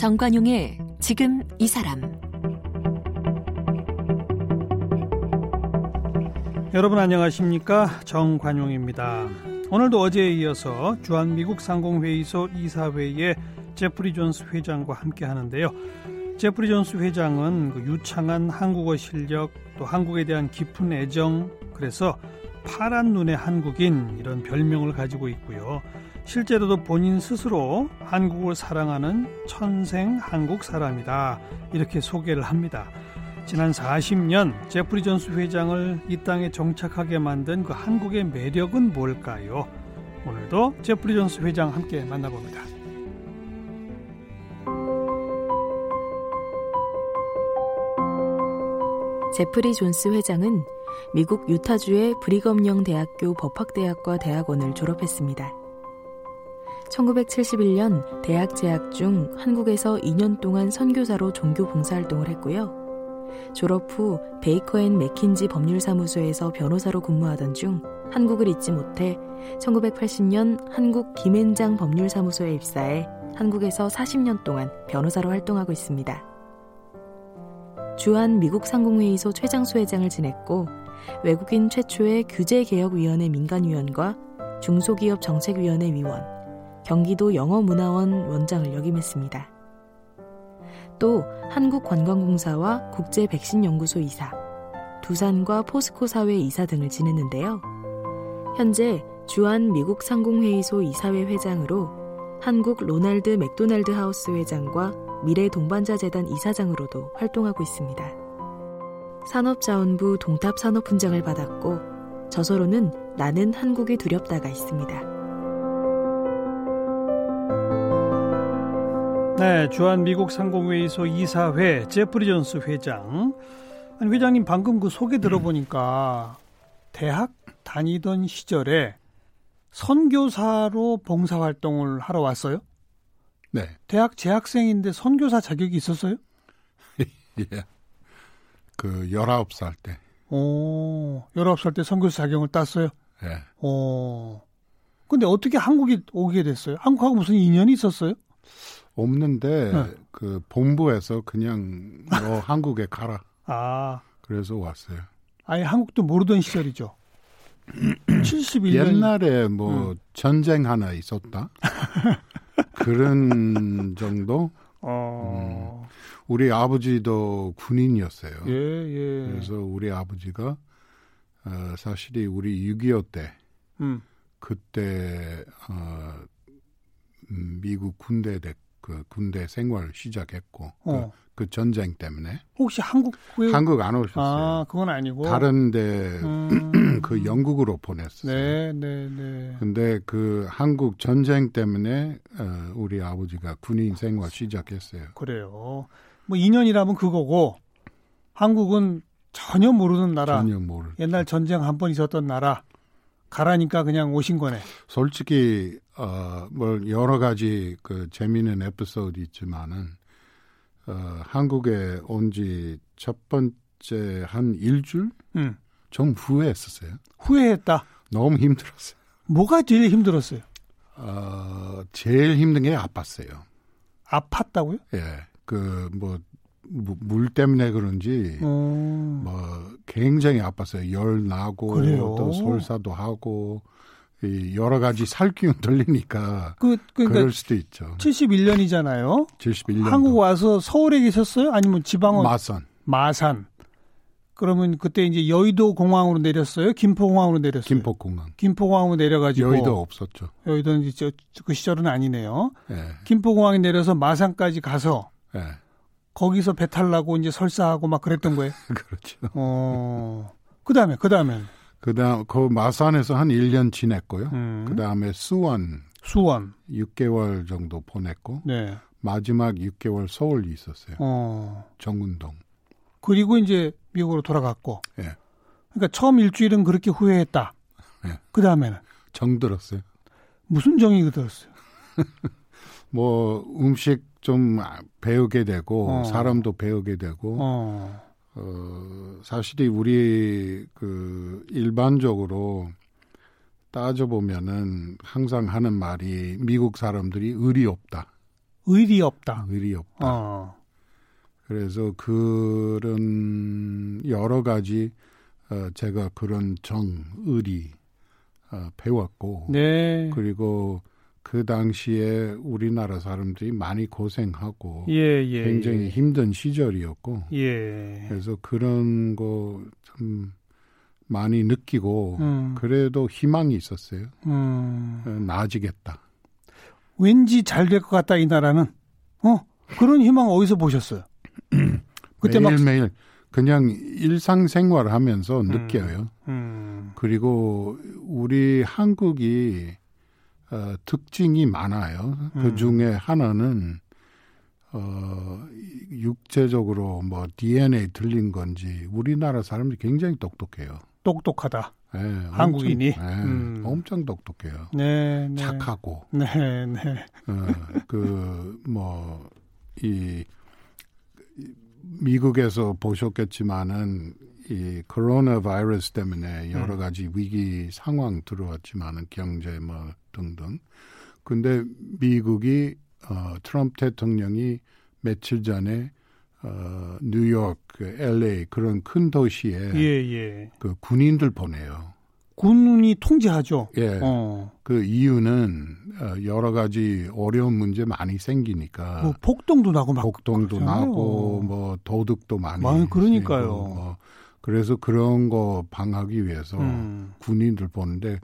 정관용의 지금 이 사람 여러분 안녕하십니까 정관용입니다. 오늘도 어제에 이어서 주한미국 상공회의소 이사회의 제프리 존스 회장과 함께 하는데요. 제프리 존스 회장은 그 유창한 한국어 실력 또 한국에 대한 깊은 애정 그래서 파란 눈의 한국인 이런 별명을 가지고 있고요. 실제로도 본인 스스로 한국을 사랑하는 천생 한국 사람이다. 이렇게 소개를 합니다. 지난 40년 제프리 존스 회장을 이 땅에 정착하게 만든 그 한국의 매력은 뭘까요? 오늘도 제프리 존스 회장 함께 만나봅니다. 제프리 존스 회장은 미국 유타주의 브리검영 대학교 법학대학과 대학원을 졸업했습니다. 1971년 대학 재학 중 한국에서 2년 동안 선교사로 종교 봉사활동을 했고요. 졸업 후 베이커 앤 맥킨지 법률사무소에서 변호사로 근무하던 중 한국을 잊지 못해 1980년 한국 김앤장 법률사무소에 입사해 한국에서 40년 동안 변호사로 활동하고 있습니다. 주한 미국 상공회의소 최장수 회장을 지냈고 외국인 최초의 규제개혁위원회 민간위원과 중소기업 정책위원회 위원, 경기도 영어문화원 원장을 역임했습니다. 또 한국관광공사와 국제백신연구소 이사, 두산과 포스코 사외 이사 등을 지냈는데요. 현재 주한 미국 상공회의소 이사회 회장으로 한국 로날드 맥도날드 하우스 회장과 미래 동반자 재단 이사장으로도 활동하고 있습니다. 산업자원부 동탑산업훈장을 받았고 저서로는 나는 한국이 두렵다가 있습니다. 네, 주한 미국 상공회의소 이사회 제프리 존스 회장. 아니, 회장님 방금 그 소개 들어보니까 대학 다니던 시절에 선교사로 봉사활동을 하러 왔어요? 네. 대학 재학생인데 선교사 자격이 있었어요? 예. 그 19살 때. 오, 19살 때 선교사 자격을 땄어요? 예. 오. 근데 어떻게 한국에 오게 됐어요? 한국하고 무슨 인연이 있었어요? 없는데 네. 그 본부에서 그냥 너 한국에 가라. 아, 그래서 왔어요. 아예 한국도 모르던 시절이죠. 71년. 옛날에 뭐 음. 전쟁 하나 있었다. 그런 정도. 어, 우리 아버지도 군인이었어요. 예, 예. 그래서 우리 아버지가 어, 사실이 우리 6.25 때 음, 그때 어, 음, 미국 군대 대, 그 군대 생활 시작했고 어. 그, 그 전쟁 때문에 혹시 한국 왜 한국 안 오셨어요. 아, 그건 아니고 다른데 음, 그 영국으로 보냈어요. 네, 네, 네. 근데 그 한국 전쟁 때문에 어, 우리 아버지가 군인 생활 시작했어요. 그래요. 뭐 2년이라면 그거고 한국은 전혀 모르는 나라. 전혀 모르. 옛날 전쟁 한 번 있었던 나라. 가라니까 그냥 오신 거네. 솔직히 어뭐 여러 가지 그 재미있는 에피소드 있지만은 어 한국에 온 지 첫 번째 한 일주일 음. 좀 후회했었어요. 후회했다. 너무 힘들었어요. 뭐가 제일 힘들었어요? 어 제일 힘든 게 아팠어요. 아팠다고요? 예. 그뭐 물 때문에 그런지 어. 뭐 굉장히 아팠어요. 열 나고 그래요? 또 설사도 하고 이 여러 가지 살균 들리니까 그 그러니까 그럴 수도 있죠. 71년이잖아요. 71년 한국 와서 서울에 계셨어요? 아니면 지방은 마산 마산. 그러면 그때 이제 여의도 공항으로 내렸어요? 김포 공항으로 내렸어요? 김포공항 김포 공항으로 내려가지고 여의도 없었죠. 여의도는 이제 저- 그 시절은 아니네요. 예, 김포 공항에 내려서 마산까지 가서 예, 거기서 배 타려고 이제 설사하고 막 그랬던 거예요. 그렇죠. 어. 그다음에 그다음에 그다음 그 마산에서 한 1년 지냈고요. 음. 그다음에 수원 수원. 6개월 정도 보냈고 네. 마지막 6개월 서울 있었어요. 어. 정운동. 그리고 이제 미국으로 돌아갔고. 예. 그러니까 처음 일주일은 그렇게 후회했다. 예. 그 다음에는 정 들었어요. 무슨 정이 들었어요? 뭐 음식 좀 배우게 되고 어. 사람도 배우게 되고 어. 어, 사실이 우리 그 일반적으로 따져 보면은 항상 하는 말이 미국 사람들이 의리 없다. 의리 없다. 의리 없다. 어. 그래서 그런 여러 가지 어, 제가 그런 정 의리 어, 배웠고 네. 그리고 그 당시에 우리나라 사람들이 많이 고생하고 예, 예. 굉장히 예. 힘든 시절이었고 예. 그래서 그런 거참 많이 느끼고 음. 그래도 희망이 있었어요. 음. 어, 나아지겠다. 왠지 잘 될 것 같다 이 나라는. 어? 그런 희망 어디서 보셨어요? 그때 막 매일 매일 그냥 일상생활하면서 느껴요. 음. 그리고 우리 한국이 어, 특징이 많아요. 음. 그 중에 하나는 어, 육체적으로 뭐 DNA 들린 건지 우리나라 사람들이 굉장히 똑똑해요. 똑똑하다. 예, 한국인이? 엄청, 예, 음. 엄청 똑똑해요. 네, 네. 착하고 네, 네. 어, 그뭐 이 미국에서 보셨겠지만은 이 코로나 바이러스 때문에 여러 음. 가지 위기 상황 들어왔지만은 경제 뭐 등등. 근데 미국이 어 트럼프 대통령이 며칠 전에 어 뉴욕, 그 LA 그런 큰 도시에 예, 예. 그 군인들 보내요. 군이 통제하죠. 예. 어. 그 이유는 어, 여러 가지 어려운 문제 많이 생기니까 뭐 폭동도 나고 막 복동도 그러잖아요. 나고 뭐 도둑도 많이 많이 그러니까요. 뭐 그래서 그런 거 방하기 위해서 음. 군인들 보는데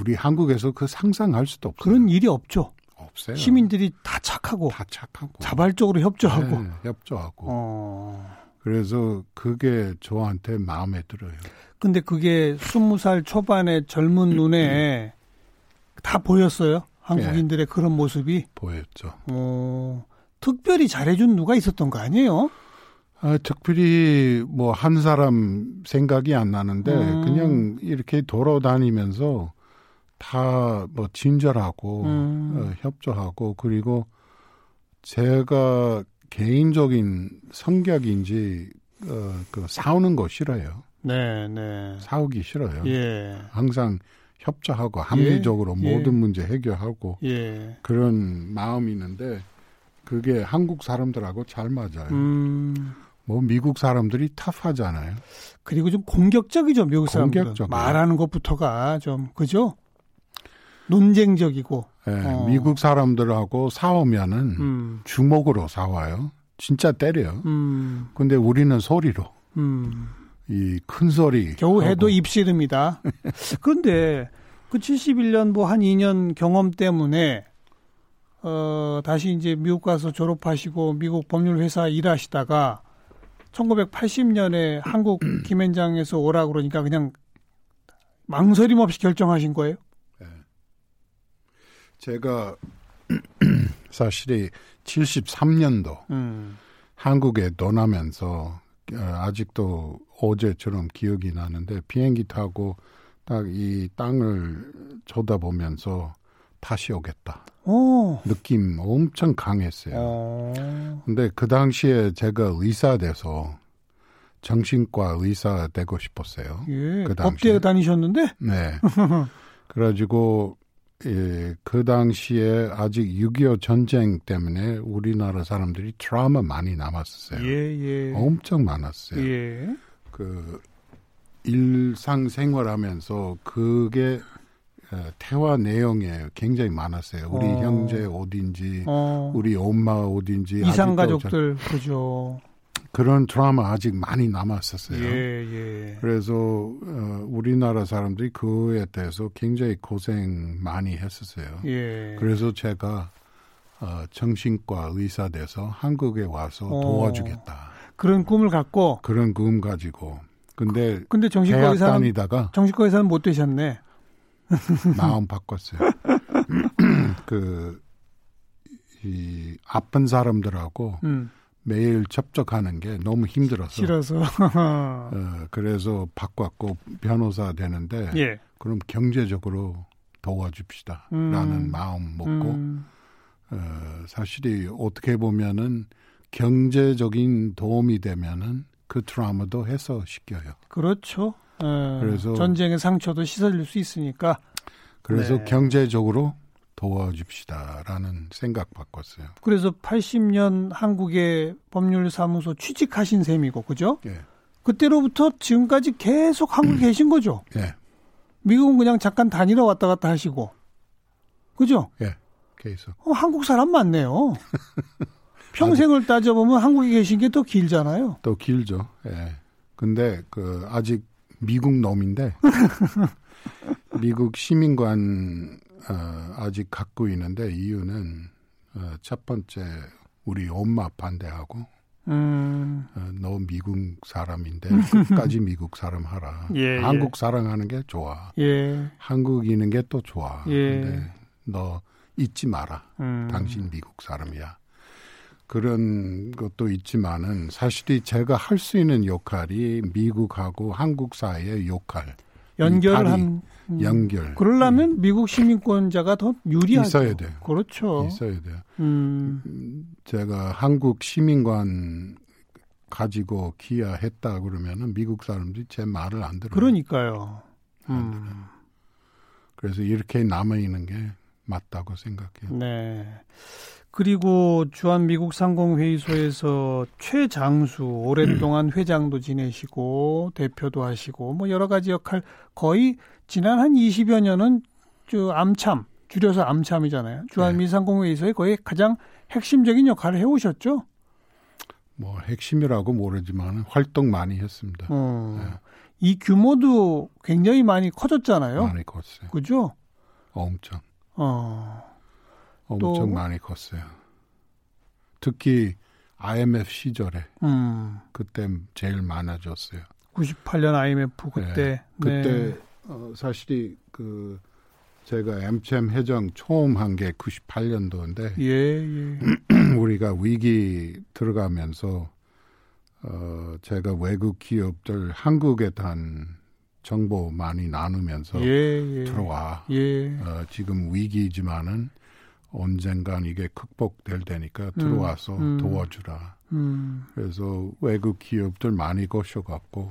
우리 한국에서 그 상상할 수도 없어요. 그런 일이 없죠. 없어요. 시민들이 다 착하고 다 착하고 자발적으로 협조하고. 네, 협조하고 어. 그래서 그게 저한테 마음에 들어요. 근데 그게 스무 살 초반의 젊은 눈에 다 보였어요. 한국인들의 네. 그런 모습이. 보였죠. 어. 특별히 잘해준 누가 있었던 거 아니에요? 아, 특별히 뭐 한 사람 생각이 안 나는데 음. 그냥 이렇게 돌아다니면서 다 뭐 친절하고 음. 어, 협조하고 그리고 제가 개인적인 성격인지 어, 그 싸우는 거 싫어요. 네, 네. 싸우기 싫어요. 예, 항상 협조하고 합리적으로 예. 모든 문제 해결하고 예. 그런 마음이 있는데 그게 한국 사람들하고 잘 맞아요. 음. 뭐 미국 사람들이 탑하잖아요. 그리고 좀 공격적이죠, 미국. 공격적이에요. 말하는 것부터가 좀, 그죠? 논쟁적이고. 예, 어. 미국 사람들하고 싸우면은 음. 주먹으로 싸워요. 진짜 때려요. 음. 근데 우리는 소리로 음. 이큰 소리 겨우 해도 하고. 입씨름이다. 그런데 그 71년 뭐 한 2년 경험 때문에 어 다시 이제 미국 가서 졸업하시고 미국 법률 회사 일하시다가 1980년에 한국 김현장에서 오라 그러니까 그냥 망설임 없이 결정하신 거예요? 제가 사실이 73년도 음. 한국에 떠나면서 어, 아직도 어제처럼 기억이 나는데 비행기 타고 딱 이 땅을 쳐다보면서 다시 오겠다. 오. 느낌 엄청 강했어요. 어. 근데 그 당시에 제가 의사 돼서 정신과 의사 되고 싶었어요. 예. 그 법대 당시에. 다니셨는데? 네. 그래가지고 예, 그 당시에 아직 6.25 전쟁 때문에 우리나라 사람들이 트라우마 많이 남았었어요. 예, 예. 엄청 많았어요. 예. 그 일상생활하면서 그게 어, 대화 내용에 굉장히 많았어요. 우리 어. 형제 어딘지, 어. 우리 엄마 어딘지 이상 가족들 그죠. 저- 그런 트라우마 아직 많이 남았었어요. 예, 예. 그래서 어, 우리나라 사람들이 그에 대해서 굉장히 고생 많이 했었어요. 예. 그래서 제가 어, 정신과 의사 돼서 한국에 와서 어. 도와주겠다. 그런 꿈을 갖고 그런 꿈 가지고. 근데 근데 정신과 의사는 다니다가 정신과 의사는 못 되셨네. 마음 바꿨어요. 그, 이, 아픈 사람들하고 음. 매일 접촉하는 게 너무 힘들어서. 싫어서. 어, 그래서 바꿨고 변호사 되는데, 예. 그럼 경제적으로 도와줍시다. 음. 라는 마음 먹고, 음. 어, 사실이 어떻게 보면은 경제적인 도움이 되면은 그 트라우마도 해소시켜요. 그렇죠. 예. 그래서- 전쟁의 상처도 씻어질 수 있으니까. 그래서 네. 경제적으로 도와줍시다라는 생각 바꿨어요. 그래서 80년 한국의 법률사무소 취직하신 셈이고, 그죠? 예. 그때로부터 지금까지 계속 한국에 계신 거죠? 예. 미국은 그냥 잠깐 다니러 왔다 갔다 하시고. 그죠? 예. 계속. 어, 한국 사람 많네요. 평생을 따져보면 한국에 계신 게 더 길잖아요. 또 길죠. 예. 근데 그 아직 미국 놈인데 미국 시민관 어, 아직 갖고 있는데 이유는 어, 첫 번째 우리 엄마 반대하고 음, 어, 너 미국 사람인데 끝까지 미국 사람 하라. 예, 한국 사랑하는 게 좋아. 예, 한국인은 게 또 좋아. 예. 근데 너 잊지 마라. 음, 당신 미국 사람이야. 그런 것도 있지만은 사실이 제가 할 수 있는 역할이 미국하고 한국 사이의 역할, 연결을 다리, 한, 음, 연결. 그러려면 미국 시민권자가 더 유리하죠. 있어야 돼요. 그렇죠. 있어야 돼요. 음, 제가 한국 시민관 가지고 기여했다 그러면은 미국 사람들이 제 말을 안 들어요. 그러니까요. 안 들어요. 음, 그래서 이렇게 남아 있는 게 맞다고 생각해요. 네. 그리고 주한 미국 상공 회의소에서 최장수 오랫동안 회장도 지내시고 대표도 하시고 뭐 여러 가지 역할 거의 지난 한 20여 년은 저 암참 줄여서 암참이잖아요. 주한 네. 미 상공 회의소의 거의 가장 핵심적인 역할을 해 오셨죠. 뭐 핵심이라고 모르지만 활동 많이 했습니다. 어, 네. 이 규모도 굉장히 많이 커졌잖아요. 많이 컸어요. 그죠? 엄청. 어, 엄청 또- 많이 컸어요. 특히 IMF 시절에 음, 그때 제일 많아졌어요. 98년 IMF 그때. 그때 네. 어, 사실이 그 제가 엠챔 회장 처음 한 게 98년도인데 예, 예. 우리가 위기 들어가면서 어 제가 외국 기업들 한국에 대한 정보 많이 나누면서 예, 예. 들어와. 예. 어, 지금 위기지만은 언젠간 이게 극복될 테니까 들어와서 음. 도와주라. 음, 그래서 외국 기업들 많이 거셔갖고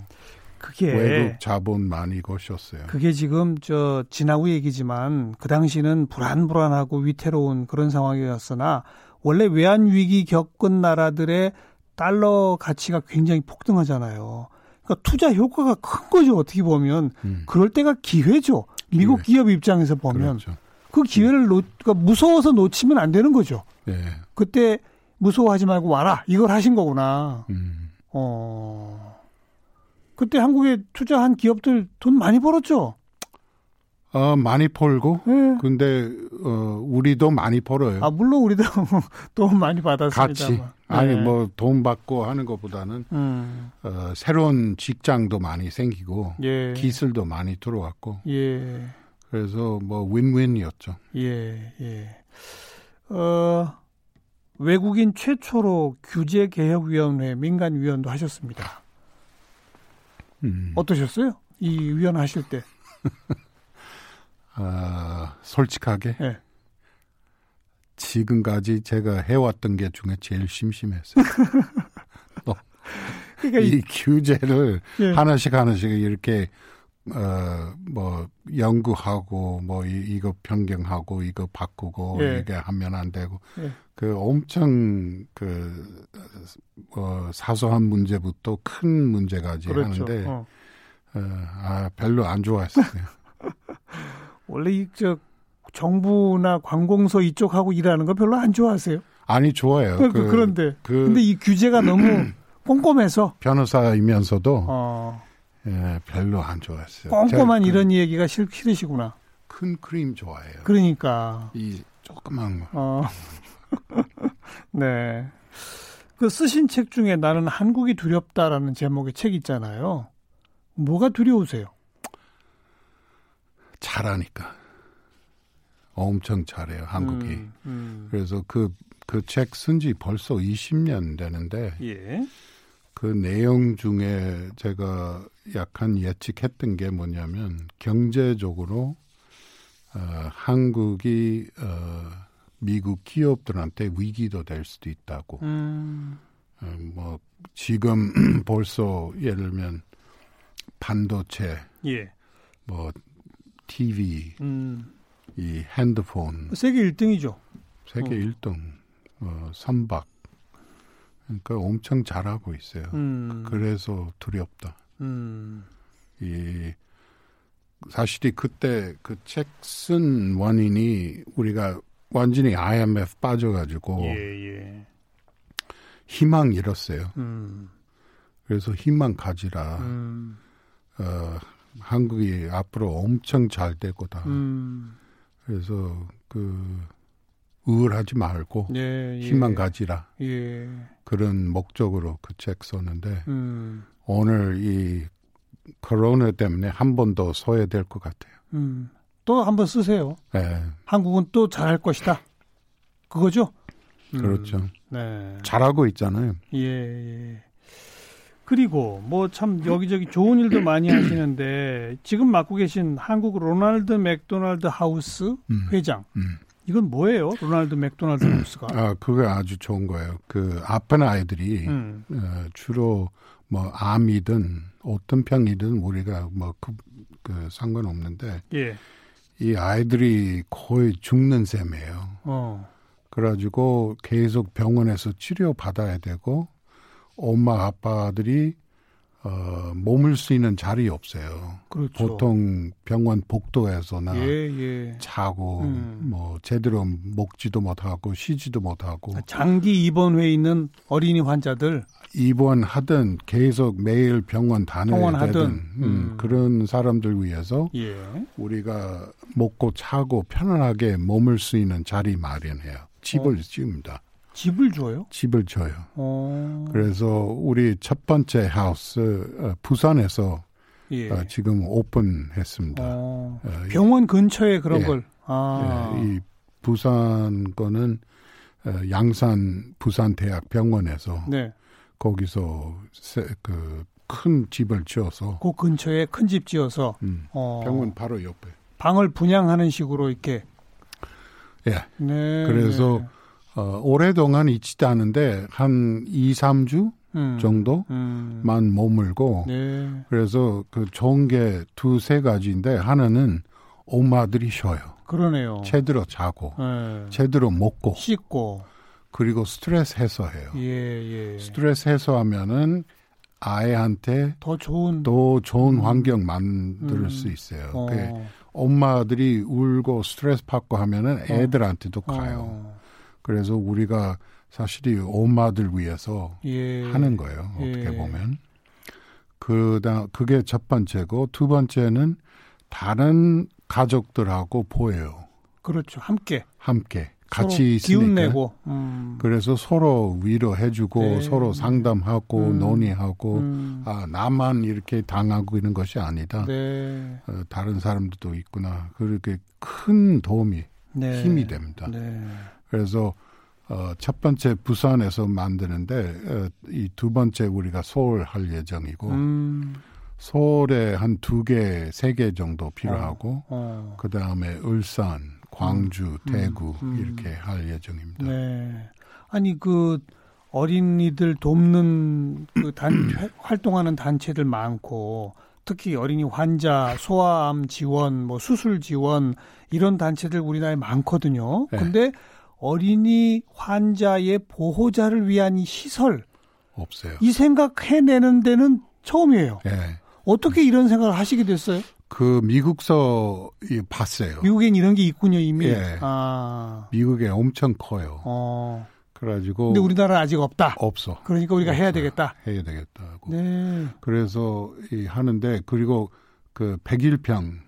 그게 외국 자본 많이 거셨어요. 그게 지금 저 지나고 얘기지만 그 당시는 불안불안하고 위태로운 그런 상황이었으나 원래 외환 위기 겪은 나라들의 달러 가치가 굉장히 폭등하잖아요. 그러니까 투자 효과가 큰 거죠 어떻게 보면 음, 그럴 때가 기회죠. 미국. 기업 입장에서 보면 그렇죠. 그 기회를 놓, 그러니까 무서워서 놓치면 안 되는 거죠. 예. 그때 무서워하지 말고 와라 이걸 하신 거구나. 음. 어. 그때 한국에 투자한 기업들 돈 많이 벌었죠. 어, 많이 벌고 예. 근데 어, 우리도 많이 벌어요. 아 물론 우리도 돈 많이 받았습니다. 같이 아니 뭐 돈 받고 하는 것보다는 음, 어, 새로운 직장도 많이 생기고 예, 기술도 많이 들어왔고 예, 그래서 뭐 윈윈이었죠. 예, 예. 어 외국인 최초로 규제 개혁 위원회 민간 위원도 하셨습니다. 음. 어떠셨어요? 이 위원 하실 때? 아, 솔직하게 예. 지금까지 제가 해왔던 게 중에 제일 심심했어요. 그러니까 이, 이 규제를 예. 하나씩 하나씩 이렇게 어 뭐 연구하고 뭐 이, 이거 변경하고 이거 바꾸고 예. 이게 하면 안 되고 예. 그 엄청 그 어, 사소한 문제부터 큰 문제까지 그렇죠. 하는데 어. 어, 아 별로 안 좋아했어요. 원래 이 저 정부나 관공서 이쪽하고 일하는 거 별로 안 좋아하세요. 아니 좋아요. 그, 그, 런데 그 근데 이 규제가 너무 꼼꼼해서 변호사이면서도 어, 예, 별로 안 좋아했어요. 꼼꼼한 그 이런 얘기가 싫, 싫으시구나. 큰 크림 좋아해요. 그러니까 이 조그만 거. 어. 네. 그 쓰신 책 중에 나는 한국이 두렵다라는 제목의 책 있잖아요. 뭐가 두려우세요? 잘하니까. 엄청 잘해요, 한국이. 음, 음. 그래서 그, 그 책 쓴 지 벌써 20년 되는데, 예. 그 내용 중에 제가 약간 예측했던 게 뭐냐면, 경제적으로, 어, 한국이, 어, 미국 기업들한테 위기도 될 수도 있다고. 음, 어, 뭐, 지금 벌써 예를 들면, 반도체, 예. 뭐, TV, 음, 이 핸드폰 세계 1등이죠. 세계 어. 1등 어, 선박 그러니까 엄청 잘하고 있어요. 음. 그래서 두렵다. 음. 이 사실이 그때 그 책 쓴 원인이 우리가 완전히 IMF 빠져가지고 예, 예. 희망 잃었어요. 음. 그래서 희망 가지라. 음. 어, 한국이 앞으로 엄청 잘 될 거다. 음. 그래서 그 우울하지 말고 예, 예. 희망 가지라. 예. 그런 목적으로 그 책 썼는데 음. 오늘 이 코로나 때문에 한 번더 서야 될것 같아요. 음. 또 한 번 쓰세요. 네, 한국은 또 잘할 것이다. 그거죠? 음. 그렇죠. 네. 잘하고 있잖아요. 예, 예. 그리고 뭐 참 여기저기 좋은 일도 많이 하시는데 지금 맡고 계신 한국 로널드 맥도날드 하우스 음, 회장. 음. 이건 뭐예요? 로널드 맥도날드 하우스가. 아, 그거 아주 좋은 거예요. 그 아픈 아이들이 음. 어, 주로 뭐 암이든 어떤 병이든 우리가 뭐그 그 상관없는데 예. 이 아이들이 거의 죽는 셈이에요. 어. 그래가지고 계속 병원에서 치료 받아야 되고 엄마 아빠들이 어, 수 있는 자리 없어요. 그렇죠. 보통 병원 복도에서나 예, 예. 자고 음. 뭐 제대로 먹지도 못하고 쉬지도 못하고 장기 입원해 있는 어린이 환자들 입원하든 계속 매일 병원 다녀야. 되든 음, 음. 그런 사람들 위해서 예. 우리가 먹고 차고 편안하게 머물 수 있는 자리 마련해요. 집을 어. 지읍니다. 집을 줘요? 집을 줘요. 어. 그래서 우리 첫 번째 하우스 어, 부산에서 예. 어, 지금 오픈했습니다. 이- 병원 근처에 그런 예. 걸. 아. 예, 이 부산 거는 어, 양산 부산대학 병원에서 네. 거기서 그 큰 집을 지어서 그 근처에 큰 집 지어서 음, 어. 병원 바로 옆에. 방을 분양하는 식으로 이렇게. 예. 네. 그래서 네. 어, 오랫동안 있지도 않은데 한 2, 3주 음. 정도만 음. 머물고 네. 그래서 그 좋은 게 두세 가지인데 하나는 엄마들이 쉬어요. 그러네요. 제대로 자고 예. 제대로 먹고 씻고. 그리고 스트레스 해소해요. 예, 예. 스트레스 해소하면은 아이한테 더 좋은 또 좋은 음. 환경 만들 음. 수 있어요. 어. 그 엄마들이 울고 스트레스 받고 하면은 애들한테도 가요. 어. 그래서 우리가 사실 이 엄마들 위해서 예. 하는 거예요. 어떻게 예. 보면. 그다 그게 첫 번째고 두 번째는 다른 가족들하고 보여요. 그렇죠. 함께 함께 같이 있으니까. 기운 내고. 음. 그래서 서로 위로해주고 네. 서로 상담하고 음. 논의하고 음. 아 나만 이렇게 당하고 있는 것이 아니다. 네. 어, 다른 사람들도 있구나. 그렇게 큰 도움이 네. 힘이 됩니다. 네. 그래서 어, 첫 번째 부산에서 만드는데 어, 이두 번째 우리가 서울 할 예정이고 음. 서울에 한 두 개, 세 개 정도 필요하고 어. 그 다음에 울산, 광주, 대구 음. 이렇게 할 예정입니다. 네. 아니 그 어린이들 돕는 그 단 활동하는 단체들 많고 특히 어린이 환자 소아암 지원, 뭐 수술 지원 이런 단체들 우리나라에 많거든요. 네. 근데 어린이 환자의 보호자를 위한 이 시설 없어요. 이 생각해내는 데는 처음이에요. 예. 어떻게 이런 생각을 하시게 됐어요? 그 미국서 이 봤어요. 미국엔 이런 게 있군요 이미. 예. 아, 미국에 엄청 커요. 어. 그래가지고 근데 우리나라는 아직 없다. 없어. 그러니까 우리가 해야 없어요. 되겠다. 해야 되겠다고. 네. 그래서 이 하는데 그리고 그 백일병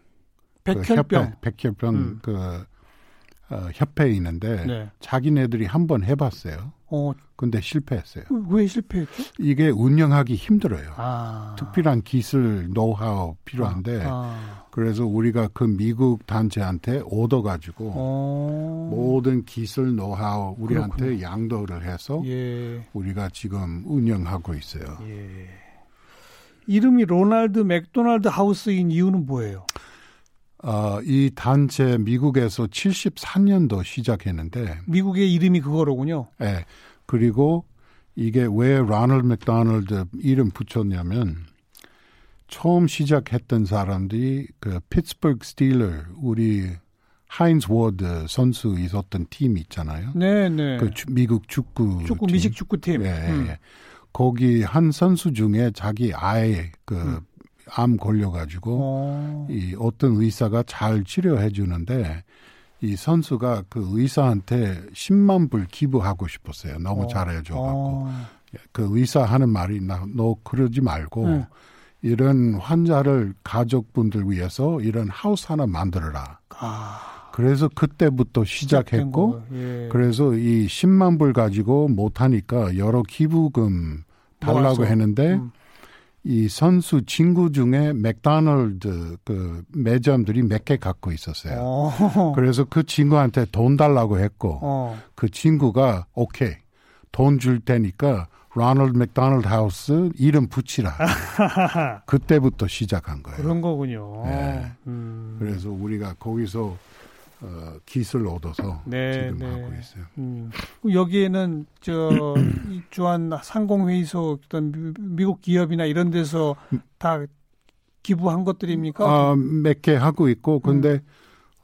그 백혈병. 협회, 백혈병 음. 그 어, 협회에 있는데 네. 자기네들이 한번 해봤어요. 어, 근데 실패했어요. 왜 실패했죠? 이게 운영하기 힘들어요. 아. 특별한 기술, 노하우 필요한데 아. 그래서 우리가 그 미국 단체한테 얻어 가지고 어. 모든 기술, 노하우 우리한테 그렇군요. 양도를 해서 예. 우리가 지금 운영하고 있어요. 예. 이름이 로날드 맥도날드 하우스인 이유는 뭐예요? 어, 이 단체 미국에서 74년도 시작했는데, 미국의 이름이 그거로군요. 예, 그리고 이게 왜 라널드 맥도날드 이름 붙였냐면, 처음 시작했던 사람들이 그 피츠버그 스틸러 우리 하인스 워드 선수 있었던 팀 있잖아요. 네, 네. 그 주, 미국 축구 축구 팀. 미식 축구 팀. 예, 음. 예. 거기 한 선수 중에 자기 아예 그 음. 암 걸려가지고 어. 이 어떤 의사가 잘 치료해 주는데 이 선수가 그 의사한테 10만 불 기부하고 싶었어요. 너무 어. 잘해 줘 갖고. 어. 그 의사 하는 말이 나 너 그러지 말고 네. 이런 환자를 가족분들 위해서 이런 하우스 하나 만들어라. 아, 그래서 그때부터 시작했고. 예. 그래서 이 10만 불 가지고 못 하니까 여러 기부금 달라고 모아서. 했는데 음. 이 선수 친구 중에 맥도날드 그 매점들이 몇 개 갖고 있었어요. 어. 그래서 그 친구한테 돈 달라고 했고 어. 그 친구가 오케이 돈 줄 테니까 로널드 맥도날드 하우스 이름 붙이라. 그때부터 시작한 거예요. 그런 거군요. 네. 음. 그래서 우리가 거기서 어, 기술 얻어서 네, 지금 네. 하고 있어요. 음. 여기에는 저이 주한 상공회의소 어떤 미- 미국 기업이나 이런 데서 다 기부한 것들입니까? 아, 몇 개 하고 있고 근데 음.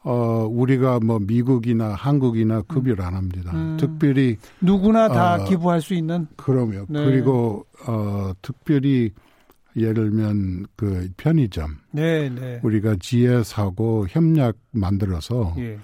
어, 우리가 뭐 미국이나 한국이나 급여를 안 합니다. 음. 특별히 누구나 다 어, 기부할 수 있는. 그러면 네. 그리고 어, 특별히 예를 들면 그 편의점 네, 네. 우리가 GS하고 협력 만들어서 예.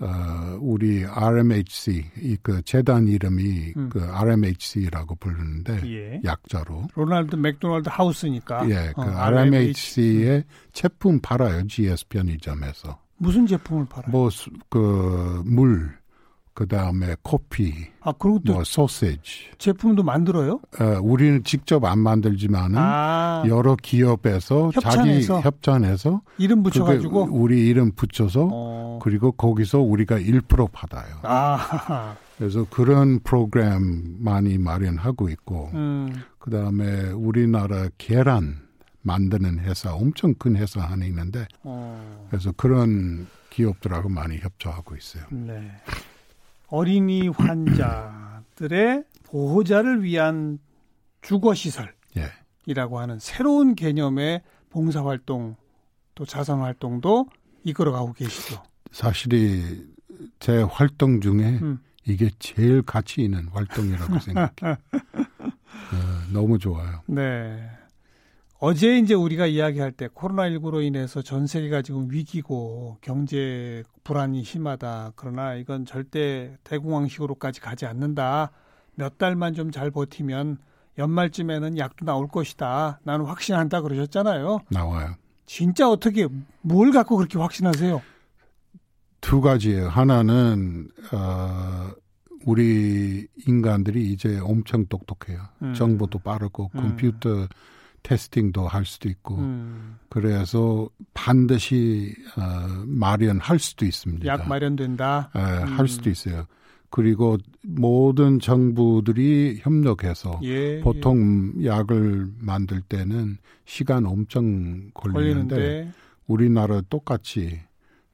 어, 우리 RMHC 이그 재단 이름이 음. 그 RMHC라고 부르는데 예. 약자로 로날드 맥도날드 하우스니까. 예, 그 어, RMHC의 제품 팔아요 GS 편의점에서 무슨 제품을 팔아요? 뭐 그 물, 그 다음에 커피, 아, 그리고 또 뭐 소시지. 제품도 만들어요? 어, 우리는 직접 안 만들지만은 아, 여러 기업에서 협찬해서? 자기 협찬해서 이름 붙여가지고. 우리 이름 붙여서 어. 그리고 거기서 우리가 1% 받아요. 아, 그래서 그런 프로그램 많이 마련하고 있고 음, 그 다음에 우리나라 계란 만드는 회사 엄청 큰 회사 하나 있는데 어, 그래서 그런 기업들하고 많이 협조하고 있어요. 네. 어린이 환자들의 보호자를 위한 주거 시설이라고 예. 하는 새로운 개념의 봉사 활동 또 자선 활동도 이끌어가고 계시죠. 사실이 제 활동 중에 음. 이게 제일 가치 있는 활동이라고 생각해요. 어, 너무 좋아요. 네. 어제 이제 우리가 이야기할 때 코로나19로 인해서 전 세계가 지금 위기고 경제 불안이 심하다. 그러나 이건 절대 대공황식으로까지 가지 않는다. 몇 달만 좀 잘 버티면 연말쯤에는 약도 나올 것이다. 나는 확신한다 그러셨잖아요. 나와요. 진짜 어떻게 뭘 갖고 그렇게 확신하세요? 두 가지예요. 하나는 어, 우리 인간들이 이제 엄청 똑똑해요. 음. 정보도 빠르고 음. 컴퓨터 테스팅도 할 수도 있고 음, 그래서 반드시 어, 마련할 수도 있습니다. 약 마련된다. 에, 음. 할 수도 있어요. 그리고 모든 정부들이 협력해서 예, 보통 약을 만들 때는 시간 엄청 예, 걸리는데 걸리는데 우리나라 똑같이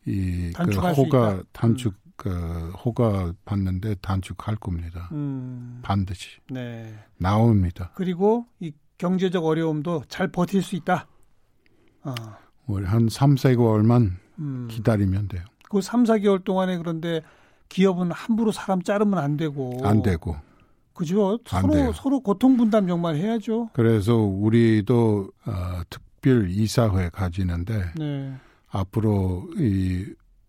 이그 수 허가 있다. 단축 그 허가 받는데 단축할 겁니다. 음, 반드시 네. 나옵니다. 그리고 이 경제적 어려움도 잘 버틸 수 있다. 어, 우리 한 3, 4개월만 음. 기다리면 돼요. 그 3, 4개월 동안에 그런데 기업은 함부로 사람 자르면 안 되고. 안 되고. 그죠? 안 서로, 돼요. 서로 고통 분담 정말 해야죠. 그래서 우리도 어, 특별 이사회 가지는데 네. 앞으로 이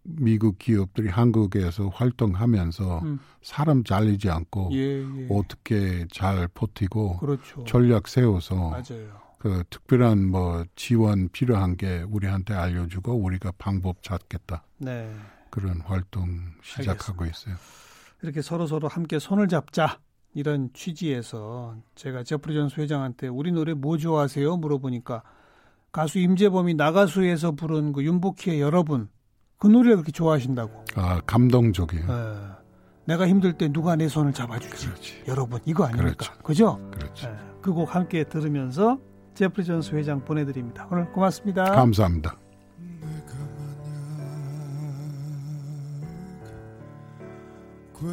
미국 기업들이 한국에서 활동하면서 음. 사람 잘리지 않고 예, 예. 어떻게 잘 버티고 그렇죠. 전략 세워서 맞아요. 그 특별한 뭐 지원 필요한 게 우리한테 알려주고 우리가 방법 찾겠다 네. 그런 활동 시작하고 있어요. 이렇게 서로 서로 함께 손을 잡자. 이런 취지에서 제가 제프리 존스 회장한테 우리 노래 뭐 좋아하세요? 물어보니까 가수 임재범이 나가수에서 부른 그 윤복희의 여러분 그 노래를 그렇게 좋아하신다고. 아 감동적이에요. 예. 내가 힘들 때 누가 내 손을 잡아주지. 그렇지, 여러분 이거 아닙니까? 그렇죠. 그죠? 그렇지. 그곡 함께 들으면서 제프리 존스 회장 보내드립니다. 오늘 고맙습니다. 감사합니다. 괴